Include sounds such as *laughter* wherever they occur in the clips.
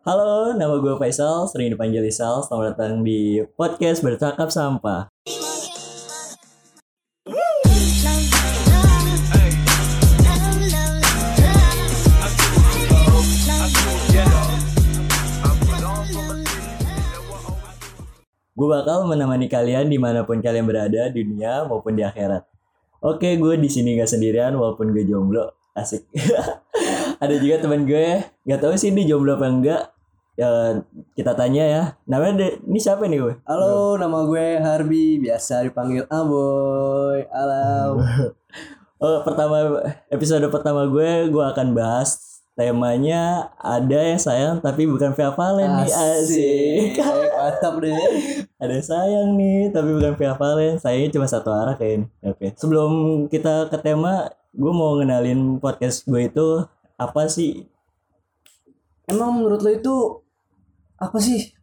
Halo, nama gue Faisal, sering dipanggil Isal. Selamat datang di podcast Bercakap Sampah. Gue bakal menemani kalian di mana pun kalian berada di dunia maupun di akhirat. Oke, gue di sini gak sendirian walaupun gue jomblo. Asik. *laughs* Ada juga teman gue, gak tahu sih dia jomblo apa enggak. Ya, kita tanya ya. Namanya de- ini siapa nih gue? Halo, nama gue Harbi, biasa dipanggil Aboy. Halo. *laughs* Oh, pertama episode pertama gue gue akan bahas temanya ada yang sayang tapi bukan via Valen nih asik. *laughs* Mantap deh. ada yang sayang nih tapi bukan via Valen. Sayangnya cuma satu arah kayaknya. Oke. Sebelum kita ke tema, gue mau ngenalin podcast gue itu apa sih? Emang menurut lo itu apa sih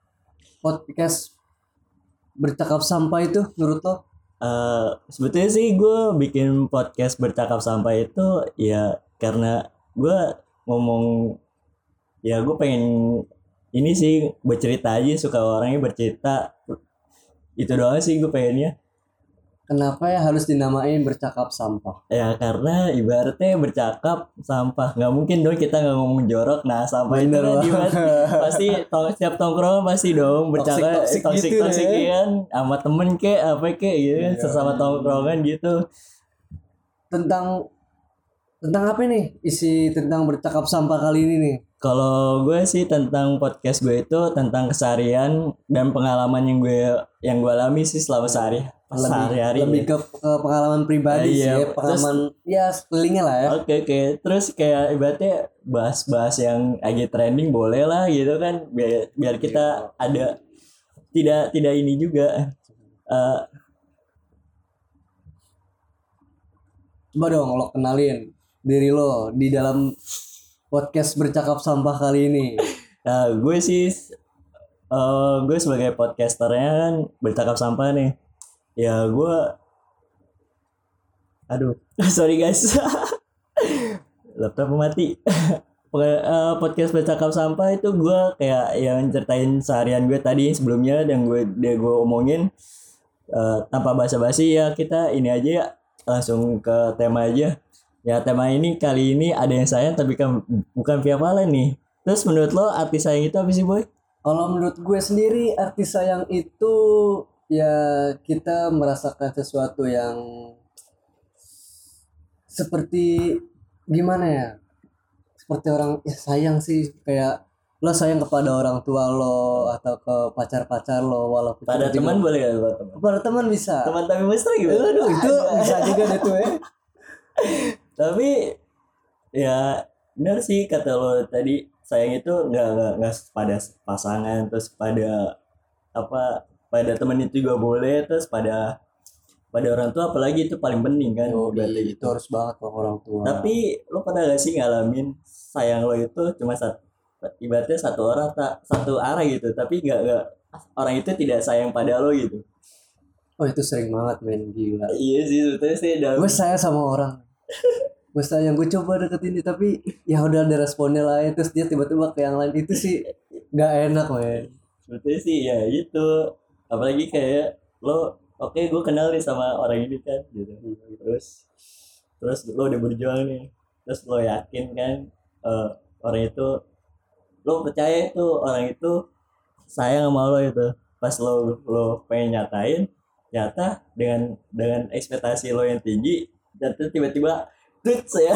podcast bercakap sampah itu menurut lo? Eh, sebetulnya sih gue bikin podcast bercakap sampah itu ya karena gue ngomong ya gue pengen ini sih bercerita aja suka orangnya bercerita itu doang sih gue pengennya Kenapa ya harus dinamain bercakap sampah? ya karena ibaratnya bercakap sampah nggak mungkin dong kita nggak ngomong jorok nah sampah itu Bener kan banget. ibarat- pasti tong, setiap tongkrongan pasti dong bercakap Toxic-toxic toksik gitu toksik deh. kan sama temen kek apa kek gitu kan Iya. sesama tongkrongan gitu Tentang tentang apa nih isi tentang bercakap sampah kali ini nih? Kalau gue sih tentang podcast gue itu tentang keseharian dan pengalaman yang gue yang gue alami sih selama sehari sehari-hari. lebih ke, ke pengalaman pribadi Eh, sih iya. ya, pengalaman ya sekelilingnya lah ya. Oke oke. Terus kayak ibaratnya bahas-bahas yang lagi trending boleh lah gitu kan biar biar kita ada tidak tidak ini juga. Eh, Coba dong lo kenalin diri lo di dalam podcast bercakap sampah kali ini. nah, *laughs* gue sih eh gue sebagai podcasternya kan bercakap sampah nih. Ya gue Aduh, *laughs* sorry guys. *laughs* Laptop mati. *laughs* Eh, podcast bercakap sampah itu gue kayak yang ceritain seharian gue tadi sebelumnya dan gue dia gue omongin eh, tanpa basa-basi ya kita ini aja ya langsung ke tema aja. Ya tema ini kali ini ada yang sayang tapi kan bukan via Valen nih. Terus menurut lo arti sayang itu apa sih boy? Kalau menurut gue sendiri arti sayang itu ya kita merasakan sesuatu yang seperti gimana ya? Seperti orang ya sayang sih kayak lo sayang kepada orang tua lo atau ke pacar-pacar lo walaupun Pada teman boleh gak pada teman? kepada teman bisa. Teman tapi mesra gimana? Aduh, itu bisa juga deh tuh ya. tapi ya benar sih kata lo tadi sayang itu nggak nggak nggak pada pasangan terus pada apa pada teman itu juga boleh terus pada pada orang tua apalagi itu paling penting kan Oh, itu gitu. harus banget sama orang tua. tapi lo pernah gak sih ngalamin sayang lo itu cuma satu ibaratnya satu orang tak satu arah gitu tapi nggak nggak orang itu tidak sayang pada lo gitu? Oh itu sering banget men. Gila. iya sih sebetulnya sih ada. Gue sayang sama orang. Gue sayang gue coba deketin dia tapi ya udah ada responnya lain terus dia tiba-tiba ke yang lain. Itu sih nggak enak men. Sebetulnya sih ya itu apalagi kayak lo oke gue kenal nih sama orang ini kan gitu. Terus terus lo udah berjuang nih. Terus lo yakin kan eh, orang itu lo percaya itu orang itu sayang sama lo itu. Pas lo lo pengen nyatain nyata dengan dengan ekspektasi lo yang tinggi dan tiba-tiba tuh saya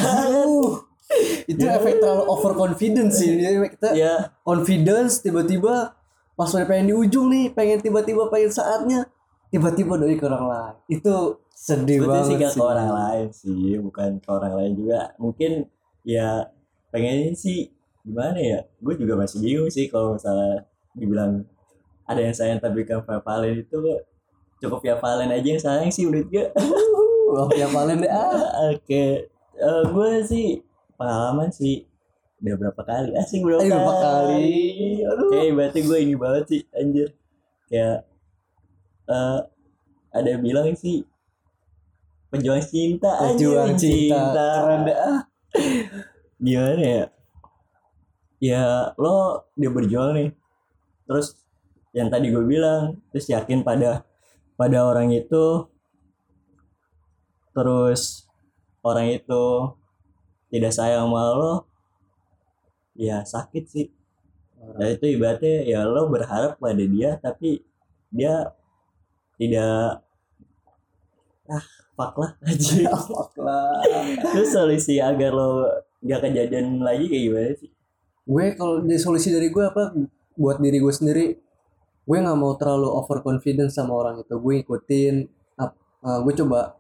Uh, itu efek terlalu overconfidence sih. Jadi kita ya confidence tiba-tiba pas udah pengen di ujung nih pengen tiba-tiba pengen saatnya tiba-tiba dari ke orang lain itu sedih Sebetulnya sih banget gak ke orang lain sih, bukan ke orang lain juga. Mungkin ya pengennya sih gimana ya? Gue juga masih bingung sih kalau misalnya dibilang ada yang sayang tapi kan Valen itu cukup via Valen aja yang sayang sih menurut gue. Wah, yang paling deh ah. *laughs* Oke, Eh, gue sih pengalaman sih udah berapa kali asing berapa, Eh, berapa kali? Aduh. Kayak berarti gue ini banget sih anjir. Kayak eh ada yang bilang sih pejuang cinta anjir, Pejuang cinta. Keren deh ah. gimana ya ya lo dia berjuang nih terus yang tadi gue bilang terus yakin pada pada orang itu terus orang itu tidak sayang sama lo ya sakit sih. Nah itu ibaratnya ya lo berharap pada dia tapi dia tidak ah fuck lah *laughs* aja *laughs* Fuck lah. terus solusi agar lo gak kejadian lagi kayak gimana sih? Gue kalau dari solusi dari gue apa? Buat diri gue sendiri gue nggak mau terlalu overconfident sama orang itu. Gue ikutin ap- uh, gue coba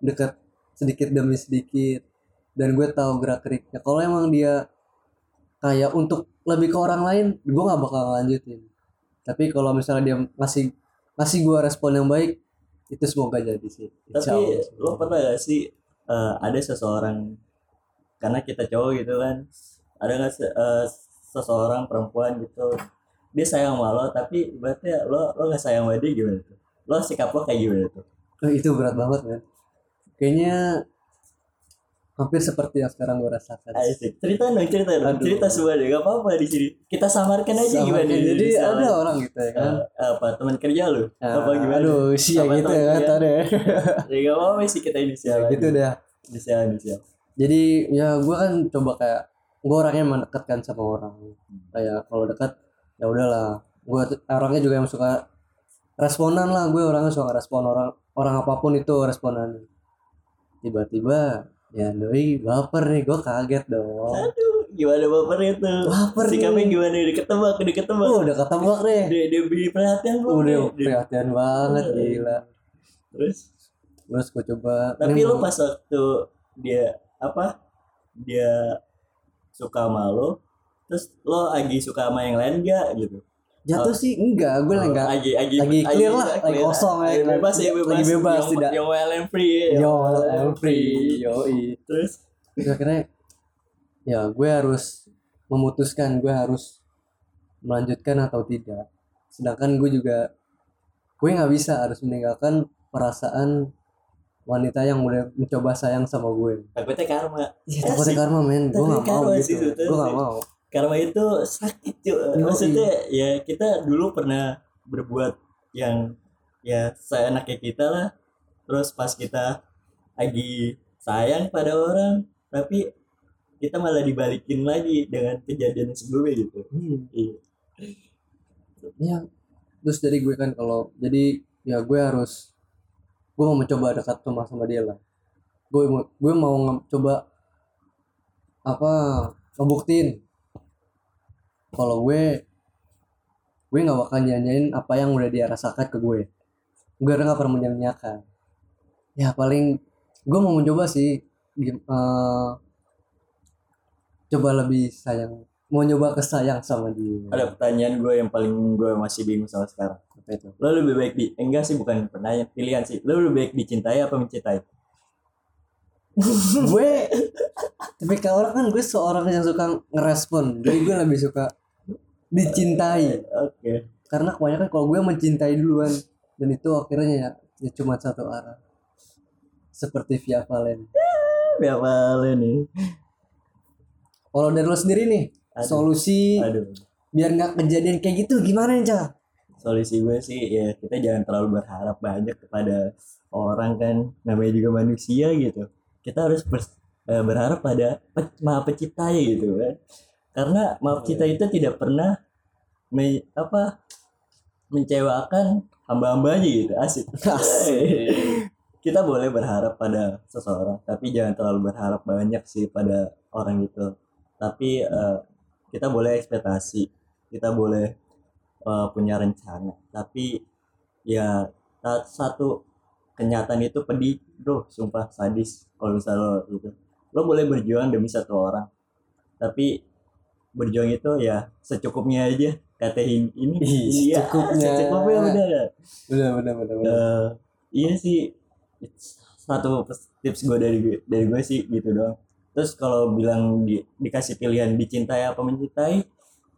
deket sedikit demi sedikit dan gue tahu gerak geriknya. Kalau emang dia kayak untuk lebih ke orang lain gue nggak bakal lanjutin tapi kalau misalnya dia ngasih ngasih gue respon yang baik itu semoga jadi sih. Tapi lo pernah gak sih eh, ada seseorang karena kita cowok gitu kan ada nggak se- eh, seseorang perempuan gitu dia sayang sama lo tapi berarti lo lo nggak sayang sama dia gimana tuh? Lo sikap lo kayak gimana tuh? Oh, itu berat banget man kayaknya hampir seperti yang sekarang gue rasakan. Asik. cerita dong cerita dong. Aduh. cerita semua deh gak apa-apa di sini. Kita samarkan aja Sama gimana jadi Misalnya, ada orang gitu ya kan. Eh, apa teman kerja lo Ah, apa gimana? aduh sia Sama gitu ya kan tadi *laughs* ya gak apa-apa sih kita inisial gitu aja. dah inisial inisial jadi ya gue kan coba kayak gue orangnya mendekatkan sama orang. Kayak kalau dekat ya udahlah. Gue orangnya juga yang suka responan lah. Gue orangnya suka respon orang orang apa pun itu responan tiba-tiba ya doi baper nih gue kaget dong. Aduh gimana bapernya tuh? Baper sikapnya nih. gimana? Udah ketebak udah ketebak. Oh, udah ketebak deh dia dia beri perhatian lo udah Dia- perhatian banget gila. Terus? Terus gue coba. Tapi lo pas waktu dia apa? Dia suka sama lo terus lo lagi suka sama yang lain gak gitu jatuh sih enggak. Gue Oh, enggak lagi lagi lagi clear lah, lagi clear. kosong ya. Lagi bebas ya bebas Lagi bebas, Yang- tidak. yang well and free. Ya. yo Yang I'm free. yoi. Terus? Terus akhirnya ya gue harus memutuskan gue harus melanjutkan atau tidak. Sedangkan gue juga gue nggak bisa harus meninggalkan perasaan wanita yang udah mencoba sayang sama gue takutnya karma. Iya takutnya karma men. Gue nggak mau gitu. gue nggak mau karma itu sakit cuy maksudnya ya kita dulu pernah berbuat yang ya seenaknya kita lah. Terus pas kita lagi sayang pada orang tapi kita malah dibalikin lagi dengan kejadian sebelumnya gitu. Hmm. Iya. ya terus dari gue kan kalau jadi ya gue harus gue mau mencoba dekat sama sama dia lah. Gue mau gue mau coba apa ngebuktiin kalau gue gue nggak bakal nyanyain apa yang udah dia rasakan ke gue. Gue nggak pernah menyanyiakan. Ya paling gue mau mencoba sih eh, coba lebih sayang mau nyoba kesayang sama dia. Ada pertanyaan gue yang paling gue masih bingung sama sekarang. Apa itu? Lo lebih baik di eh, enggak sih bukan pertanyaan pilihan sih. Lo lebih baik dicintai apa mencintai? *laughs* Gue tapi kalau orang kan gue seorang yang suka ngerespon. Jadi gue lebih suka dicintai. Oke. Karena kebanyakan kalau gue mencintai duluan dan itu akhirnya ya, ya cuma satu arah. Seperti Via Valen. *laughs* Apa lo nih. Kalau dari lo sendiri nih Aduh. solusi aduh. biar nggak kejadian kayak gitu gimana nih Ca? solusi gue sih ya kita jangan terlalu berharap banyak kepada orang kan namanya juga manusia gitu. Kita harus bers- eh, berharap pada pe- maha penciptanya gitu kan. Karena maha pencipta itu tidak pernah me- apa? Mencewakan hamba-hambanya gitu asik. Kita boleh berharap pada seseorang tapi jangan terlalu berharap banyak sih pada orang itu tapi eh, kita boleh ekspektasi kita boleh eh, punya rencana. Tapi ya sa- satu kenyataan itu pedih bro. Sumpah sadis kalau misalnya lo gitu. Lo boleh berjuang demi satu orang tapi berjuang itu ya secukupnya aja kata in- ini iya secukupnya. secukupnya bener ya bener bener bener, bener. Eh, iya sih it's satu tips gue dari dari gue sih gitu doang terus kalau bilang di, dikasih pilihan dicintai apa mencintai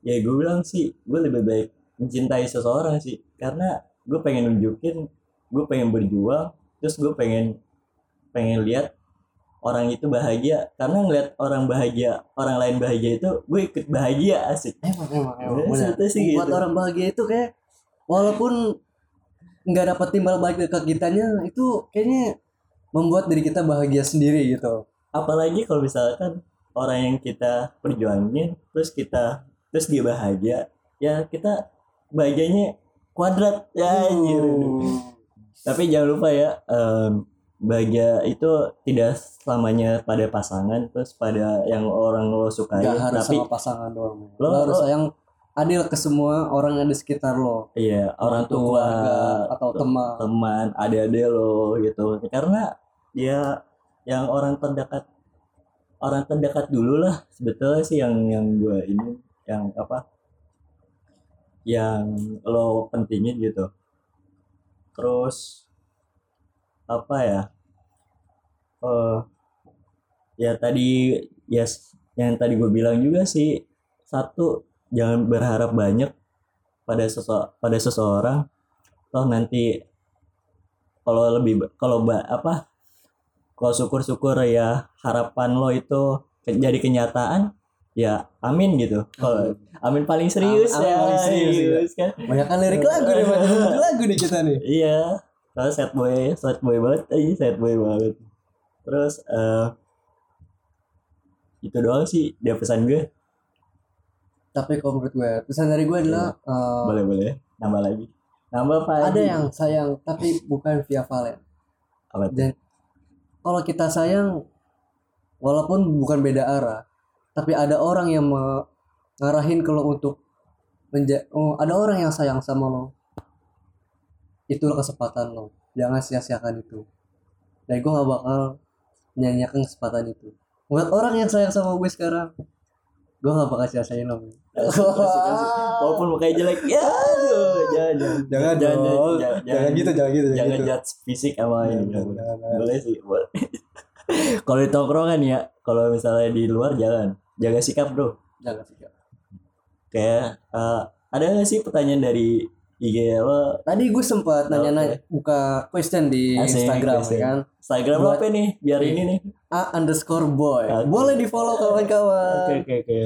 ya gue bilang sih gue lebih baik mencintai seseorang sih karena gue pengen nunjukin gue pengen berjuang terus gue pengen pengen lihat orang itu bahagia. Karena ngeliat orang bahagia orang lain bahagia itu gue ikut bahagia asik. Emang emang emang. Ya, itu sih buat gitu. orang bahagia itu kayak walaupun nggak dapat timbal balik ke kitanya itu kayaknya membuat diri kita bahagia sendiri gitu. Apalagi kalau misalkan orang yang kita perjuangin terus kita terus dia bahagia ya kita bahagianya kuadrat ya anjir. tapi jangan lupa ya em, bahagia itu tidak selamanya pada pasangan terus pada yang orang lo sukai nggak harus tapi sama pasangan doang lo, Lo- harus lo- sayang adil ke semua orang yang di sekitar lo. Iya orang Orang tua, tua keluarga, atau teman. teman adik-adik lo gitu. Karena ya yang orang terdekat orang terdekat dulu lah sebetulnya sih yang yang gue ini yang apa yang lo pentingin gitu. Terus apa ya eh ya tadi ya s- yang tadi gue bilang juga sih satu jangan berharap banyak pada sese pada seseorang. Toh nanti kalau lebih kalau apa kalau syukur-syukur ya harapan lo itu ke- jadi kenyataan ya amin gitu. Kalau amin. paling serius Amin ya. paling serius, kan? Banyak kan lirik lagu nih *laughs* lagu nih kita nih. Iya kalau sad boy sad boy banget. Aja sad boy banget. Terus eh itu doang sih dia pesan gue. Tapi kalau menurut gue pesan dari gue adalah eh, boleh boleh. Nambah lagi. Nambah apa ada yang sayang tapi bukan via valen. Apa dan kalau kita sayang walaupun bukan beda arah tapi ada orang yang ngarahin kalau untuk menja oh, ada orang yang sayang sama lo itulah kesempatan lo. Jangan sia-siakan itu. Dan gue gak bakal nyanyikan kesempatan itu. Buat orang yang sayang sama gue sekarang gue gak bakal sia-siain lo walaupun mukanya jelek ya aduh jangan jangan. Jangan jangan, jangan gitu jangan gitu jangan gitu. judge fisik sama ini Jangan, jangan, jangan. boleh sih boleh. *laughs* Kalau di tongkrongan ya kalau misalnya di luar jangan. Jaga sikap bro. Jangan sih Kak. kayak eh, ada nggak sih pertanyaan dari IG lo tadi gue sempat nanya-nanya buka question di Asik, Instagram asik. ya kan Instagram lo Buat- apa nih biar ini nih A underscore boy. Oke. Boleh di follow kawan-kawan. oke oke oke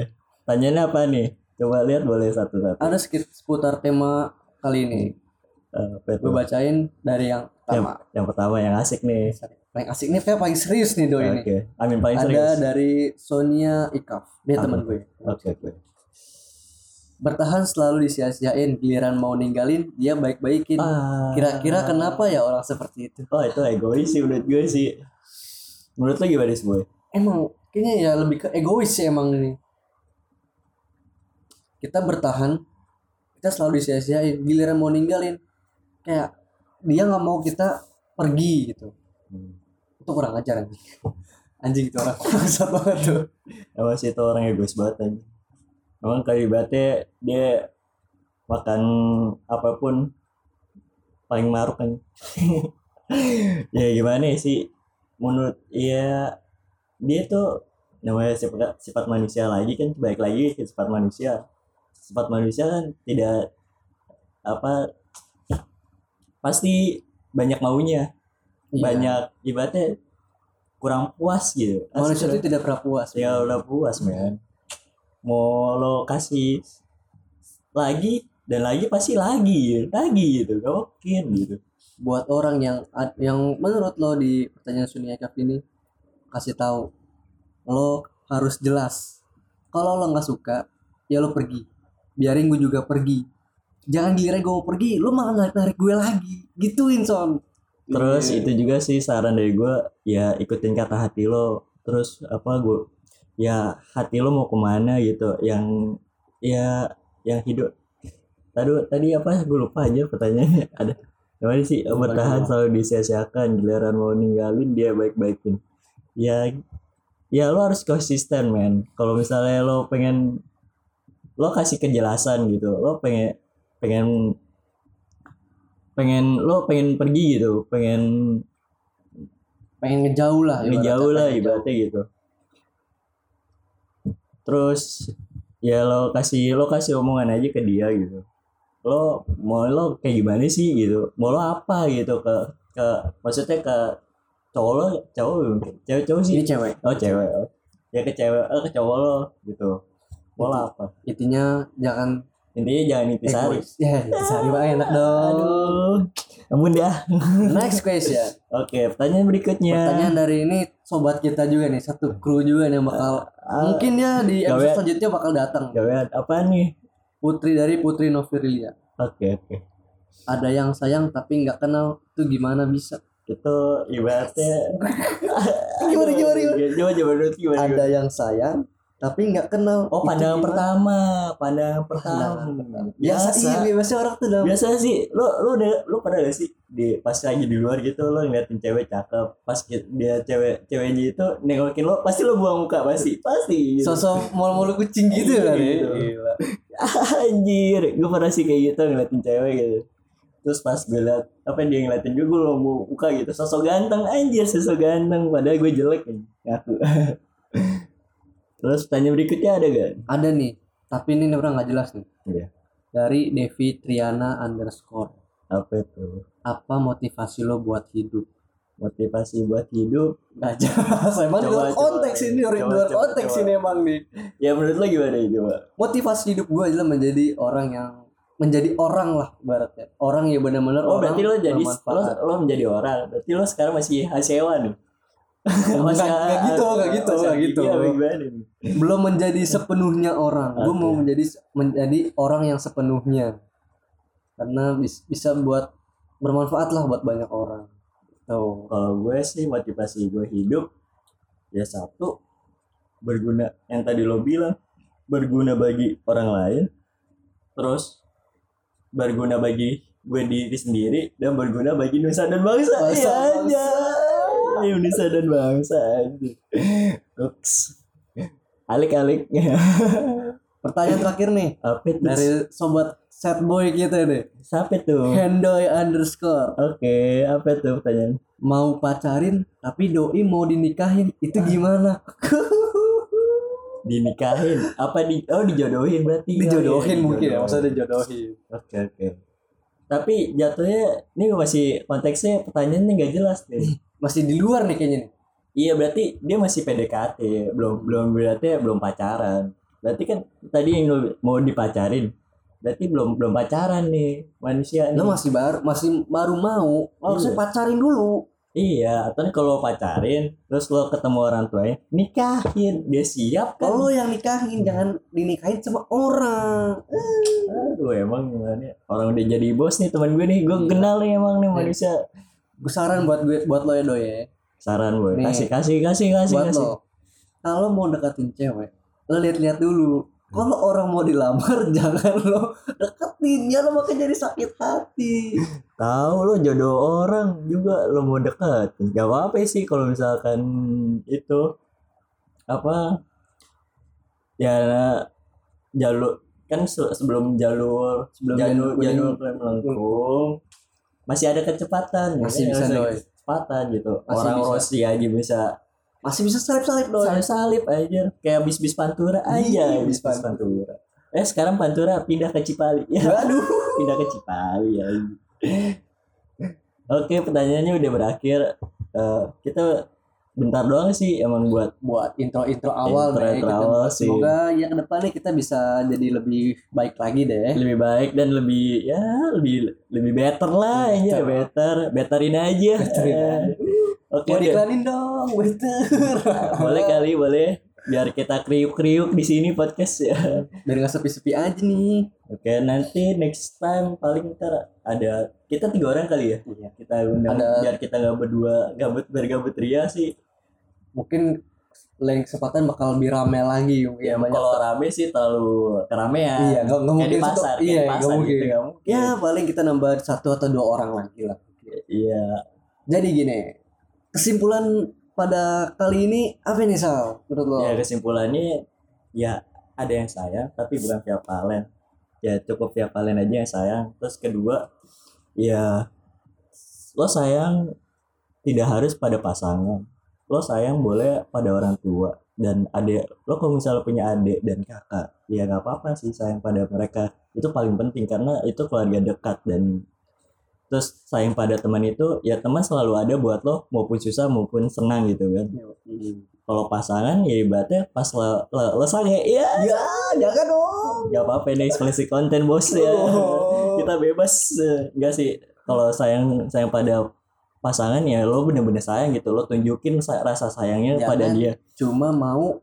tanyanya apa nih coba lihat boleh satu-satu Ada seputar tema kali ini. Eh, itu? Gue bacain dari yang yang, pertama. yang pertama yang asik nih Paling asik nih kayak paling serius nih doi oke ini. amin paling Ada serius dari Sonia Ikaf. Dia teman gue. oke oke Bertahan selalu disia-siain giliran mau ninggalin dia baik-baikin. Ah. Kira-kira kenapa ya orang seperti itu? Oh itu egois sih menurut gue sih. Menurut lo gimana sih boy? Emang kayaknya ya lebih ke egois sih emang ini. Kita bertahan, kita selalu disia-siain. Giliran mau ninggalin, kayak dia nggak mau kita pergi gitu. Itu kurang ajar anjing. Anjing itu orang *laughs* bangsat banget tuh. Emang sih itu orang egois banget aja. Emang kayak ibaratnya dia makan apa pun paling maruk kan. *laughs* ya gimana ya sih? Menurut ya dia tuh namanya sifat, sifat manusia lagi kan baik lagi ke sifat manusia. Sifat manusia kan tidak apa pasti banyak maunya Iya. banyak ibaratnya kurang puas gitu Manusia itu tidak pernah puas. ya udah puas men mau lo kasih lagi dan lagi pasti lagi lagi gitu gak mungkin gitu Buat orang yang yang menurut lo di pertanyaan Sunia Cup ini kasih tahu lo harus jelas. Kalau lo nggak suka, ya lo pergi. Biarin gue juga pergi. Jangan giliran gue mau pergi, lo malah narik narik gue lagi. Gituin son. terus Iya. itu juga sih saran dari gue ya ikutin kata hati lo terus apa gue ya hati lo mau ke mana gitu yang ya yang hidup. Tadi tadi apa? Gue lupa aja pertanyaannya. *laughs* Ada gimana sih? Bertahan selalu disia-siakan giliran mau ninggalin dia baik-baikin. Ya ya lo harus konsisten men. Kalau misalnya lo pengen lo kasih kejelasan gitu lo pengen pengen pengen lo pengen pergi gitu pengen pengen ngejauh lah ini ibaratnya, jauh lah ibaratnya gitu terus ya lo kasih lo kasih omongan aja ke dia gitu. Lo mau lo kayak gimana sih gitu? Mau lo apa gitu? Ke ke maksudnya ke cowok lo cowok cewek cowok sih? Ini cewek. Oh cewek. Oh. ya ke cewek oh, ke cowok lo gitu. Pola apa? intinya jangan intinya jangan intisari ya intisari mah enak *laughs* dong. Aduh namun dah. Next question. Oke pertanyaan berikutnya. Pertanyaan dari ini sobat kita juga nih satu kru juga nih yang bakal Ah, mungkin ya di episode selanjutnya bakal datang. Gawean apa nih? Putri dari Putri Novirilia. Oke oke. Ada yang sayang tapi nggak kenal itu gimana bisa? Itu ibaratnya *laughs* Gimana, gimana, gimana? coba dulu gimana gimana? ada yang sayang tapi nggak kenal. Oh pandangan pertama pandangan pertama. Biasa biasa iya biasa orang tuh dalam biasa sih. Lo lo udah lo pernah gak sih di pas lagi di luar gitu lo ngeliatin cewek cakep pas dia cewek ceweknya itu nengokin lo pasti lo buang muka pasti pasti gitu. sosok mulu-mulu kucing gitu kan ya. gitu. Gila. anjir gue pernah sih kayak gitu ngeliatin cewek gitu. Terus pas gue liat apa dia ngeliatin gue gue lo mau muka gitu. Sosok ganteng anjir sosok ganteng padahal gue jelek kan ngaku *laughs* terus tanya berikutnya ada gak ada nih tapi ini orang nggak jelas nih Iya. dari Devi Triana underscore apa itu apa motivasi lo buat hidup motivasi buat hidup Gak jelas emang di Coba, luar coba. konteks ini di luar konteks coba. ini emang nih ya menurut lo gimana itu pak motivasi hidup gue adalah menjadi orang yang menjadi orang lah baratnya orang yang benar-benar Oh orang berarti lo jadi lo, lo menjadi orang. Berarti lo sekarang masih hasewa nih. Nggak gitu, nggak gitu, nggak gitu. Iya, belum menjadi sepenuhnya orang gue Oke. mau menjadi menjadi orang yang sepenuhnya karena bis- bisa buat bermanfaat lah buat banyak orang tuh Kalau gue sih motivasi gue hidup ya satu berguna yang tadi lo bilang berguna bagi orang lain, terus berguna bagi gue diri sendiri dan berguna bagi nusa dan bangsa. Bangsa, Iya bangsa. Nusa dan bangsa aja. Ups. Alik-alik. *laughs* pertanyaan terakhir nih Apa itu? dari sobat sad boy kita deh Siapa tuh? hendoy underscore Oke, apa tuh pertanyaan? mau pacarin tapi doi mau dinikahin itu gimana *laughs* Dinikahin? Apa di? Oh dijodohin berarti? dijodohin Oh, iya, mungkin ya maksudnya dijodohin Oke oke. Tapi jatuhnya ini masih konteksnya pertanyaannya nggak jelas nih. *laughs* masih di luar nih kayaknya nih iya berarti dia masih PDKT, belum belum berarti belum pacaran. Berarti kan tadi yang mau dipacarin, berarti belum belum pacaran nih manusia nih. masih baru masih baru mau harusnya Iya. pacarin dulu Iya, atau kalau pacarin, terus lo ketemu orang tuanya, nikahin, dia siap kan? lo yang nikahin jangan dinikahin sama orang Aduh emang gimana ya? Orang udah jadi bos nih teman gue nih Gue Iya. kenal nih emang nih Iya. manusia saran buat gue buat lo ya doy ya. Saran gue Nih. Kasih kasih kasih kasih buat kasih. lo. Kalau mau deketin cewek lo lihat-lihat dulu. Kalau orang mau dilamar *laughs* jangan lo deketin. Ya lo makin jadi sakit hati. Tahu lo jodoh orang juga lo mau deket Gak apa-apa sih kalau misalkan itu Apa Ya jalur kan se- sebelum jalur Sebelum jalur jalur melengkung masih ada kecepatan Masih ya, bisa, Doy. kecepatan gitu. Masih orang bisa. Rossi aja bisa. Masih bisa salip-salip doy salip salip aja kayak bis bis pantura aja Iya, bis bis pantura. Eh sekarang pantura pindah ke Cipali. *laughs* Ya aduh pindah ke Cipali ya oke pertanyaannya udah berakhir. Eh, kita bentar doang sih emang buat buat intro-intro awal Intro- deh intro kita awal sih. semoga ya ke depannya kita bisa jadi lebih baik lagi deh lebih baik dan lebih ya lebih lebih better lah ya Better. better betterin aja Betterin aja. *laughs* oke mau udah. diklanin dong better *laughs* boleh kali boleh biar kita kriuk-kriuk di sini podcast ya biar nggak sepi-sepi aja nih Oke, nanti next time paling ntar ada kita tiga orang kali ya. Iya. Kita undang Ada- biar kita nggak berdua gabut bergabut ria sih. Mungkin lain kesempatan bakal lebih rame lagi Ya, ya banyak kalau rame sih terlalu keramean. iya nggak nggak di mungkin satu- pasar, iya di nggak pasar mungkin gitu, mungkin. ya paling kita nambah satu atau dua orang lagi lah Iya. jadi gini kesimpulan pada kali ini apa nih Sal menurut lo Ya kesimpulannya ya ada yang sayang tapi bukan via valen. Ya cukup via valen aja yang sayang. Terus kedua ya lo sayang tidak harus pada pasangan. Lo sayang boleh pada orang tua dan adik lo kalau misalnya punya adik dan kakak ya nggak apa-apa sih sayang pada mereka. Itu paling penting karena itu keluarga dekat dan terus sayang pada teman itu ya teman selalu ada buat lo maupun susah maupun senang gitu kan. Kalau pasangan ya ibaratnya pas lo lo, lo sange ya ya jangan dong. nggak apa-apa ini eksplisit konten bos ya. Oh. kita bebas. Enggak sih kalau sayang sayang pada pasangan ya lo bener-bener sayang gitu lo tunjukin sa- rasa sayangnya Jangan. pada dia. cuma mau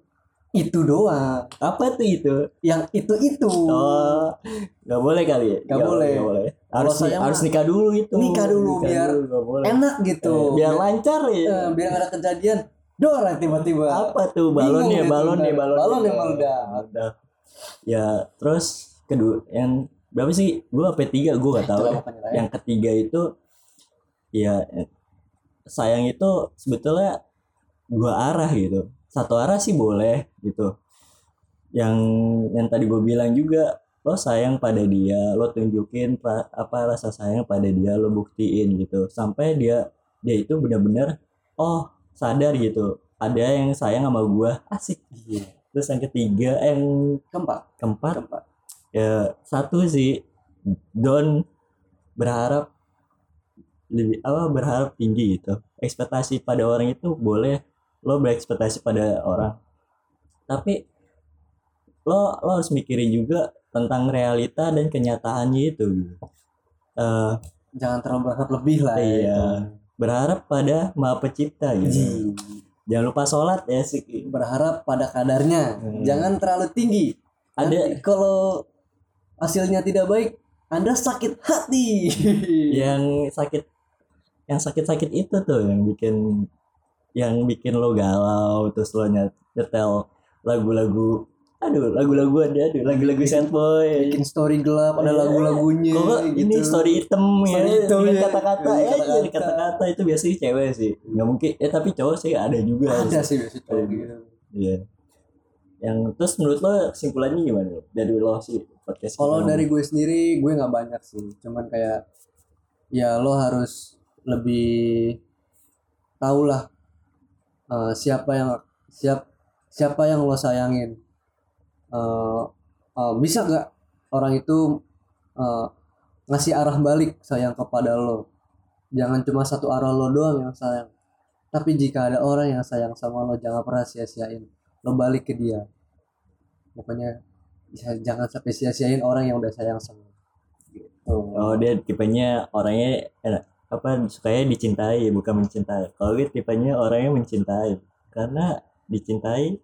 itu doang. Apa tuh itu? Yang itu itu oh nggak boleh kali ya? Nggak boleh. nggak boleh. Harus sayang harus nikah dulu itu. Nikah dulu, biar nggak boleh. enak gitu. Eh, biar lancar ya. Eh, biar ada kejadian. Dor tiba-tiba. Apa tuh? Balon ya balon ya balon Balon ya. yang meledak. Meledak. ya terus kedua yang berapa sih? Gua apa tiga gua nggak tahu ya. yang ketiga itu ya sayang itu sebetulnya dua arah gitu. Satu arah sih boleh gitu. Yang yang tadi gue bilang juga lo sayang pada dia lo tunjukin ra- apa rasa sayang pada dia lo buktiin gitu. Sampai dia dia itu benar-benar oh sadar gitu ada yang sayang sama gua. Asik. Iya. terus yang ketiga eh, yang keempat. keempat keempat. ya satu sih don berharap lebih apa berharap tinggi gitu ekspektasi pada orang itu boleh lo berekspektasi pada orang tapi lo lo harus mikirin juga tentang realita dan kenyataannya itu. Eh, jangan terlalu berharap lebih lah ya, Iya. itu. berharap pada maha pencipta gitu Ji. jangan lupa sholat ya sih berharap pada kadarnya Hmm. jangan terlalu tinggi ada kalau hasilnya tidak baik anda sakit hati yang sakit yang sakit-sakit itu tuh yang bikin yang bikin lo galau terus lo nyet- nyetel lagu-lagu aduh lagu-lagu ada aduh lagu-lagu sad boy bikin story gelap ada Iya. lagu-lagunya kok ini gitu. story hitam ya Story hitam, dengan ya. kata-kata ya jadi kata-kata. kata-kata itu biasanya cewek sih nggak mungkin eh tapi cowok sih ada juga ada sih biasanya cowok gitu iya yang terus menurut lo kesimpulannya gimana dari lo sih podcast kalau dari gue sendiri gue nggak banyak sih cuman kayak ya lo harus lebih tahu lah eh, siapa yang siap siapa yang lo sayangin. Eh, eh, bisa nggak orang itu eh, ngasih arah balik sayang kepada lo? Jangan cuma satu arah lo doang yang sayang tapi jika ada orang yang sayang sama lo jangan pernah sia-siain. Lo balik ke dia. Pokoknya ya, jangan sampai sia-siain orang yang udah sayang sama lo. Gitu. Oh dia tipenya orangnya eh, apa sukanya dicintai bukan mencintai. Kalau gue tipenya orangnya mencintai karena dicintai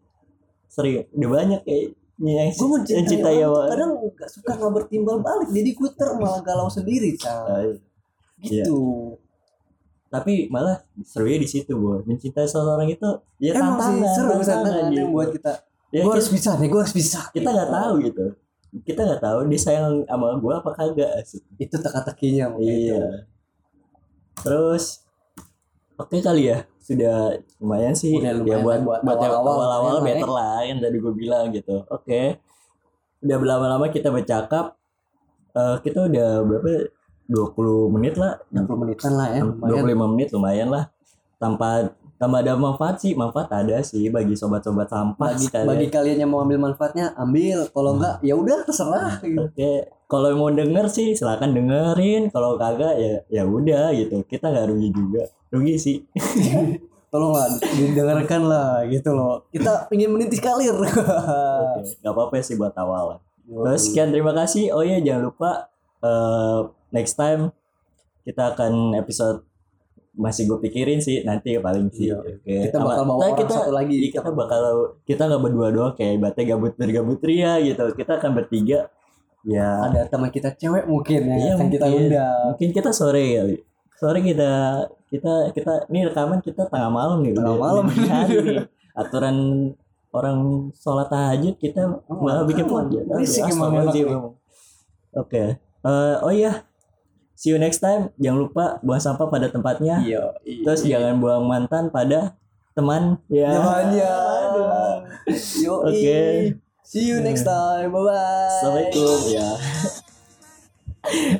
sering udah banyak kayak yang gue mencintai, mencintai orang tuh awal. kadang nggak suka nggak bertimbal balik jadi gue ter malah galau sendiri Cal. gitu Tapi malah serunya di situ bu mencintai seseorang itu ya emang sih tantangan, seru tantangan gitu. yang buat kita Ya, gue harus bisa nih gue harus bisa kita nggak tahu gitu. Kita nggak tahu dia sayang sama gue apa kagak itu teka-tekinya makanya itu. Terus oke kali ya sudah lumayan sih Udah ya lumayan buat buat buat yang awal-awal awal-awal lumayan lah better lah yang tadi gue bilang gitu. Oke. Udah berlama-lama kita bercakap eh, kita udah berapa 20 menit lah 60 menitan lah ya lumayan 25 menit lumayan lah tanpa tanpa ada manfaat sih manfaat ada sih bagi sobat-sobat sampah bagi, sekalian. bagi kalian yang mau ambil manfaatnya ambil kalau Hmm. enggak ya udah terserah. Oke, kalau mau denger sih silakan dengerin. Kalau kagak ya ya udah gitu. Kita nggak rugi juga. Rugi sih. *laughs* tolong lah didengarkan lah gitu loh kita ingin menitis kalir *laughs* Oke, nggak apa-apa sih buat awal. Terus sekian terima kasih. Oh iya jangan lupa eh, next time kita akan episode masih gue pikirin sih nanti paling sih. Iya. Oke. kita bakal bawa orang kita, satu lagi kita bakal kita nggak berdua doang kayak ibaratnya gabut bergabut ria gitu. Kita akan bertiga. Ya. Ada teman kita cewek mungkin ya Iya, akan kita mungkin. undang. Mungkin kita sore kali. Sore kita kita kita ini rekaman kita tengah malam nih. Tengah udah- malam. udah *laughs* hari nih. aturan orang sholat tahajud kita Oh, malah bikin podcast oke. Eh, oh iya. See you next time. Jangan lupa buang sampah pada tempatnya. Iya terus jangan buang mantan pada teman. Ya. Temannya. Oke. See you next time. Bye bye assalamualaikum ya *laughs*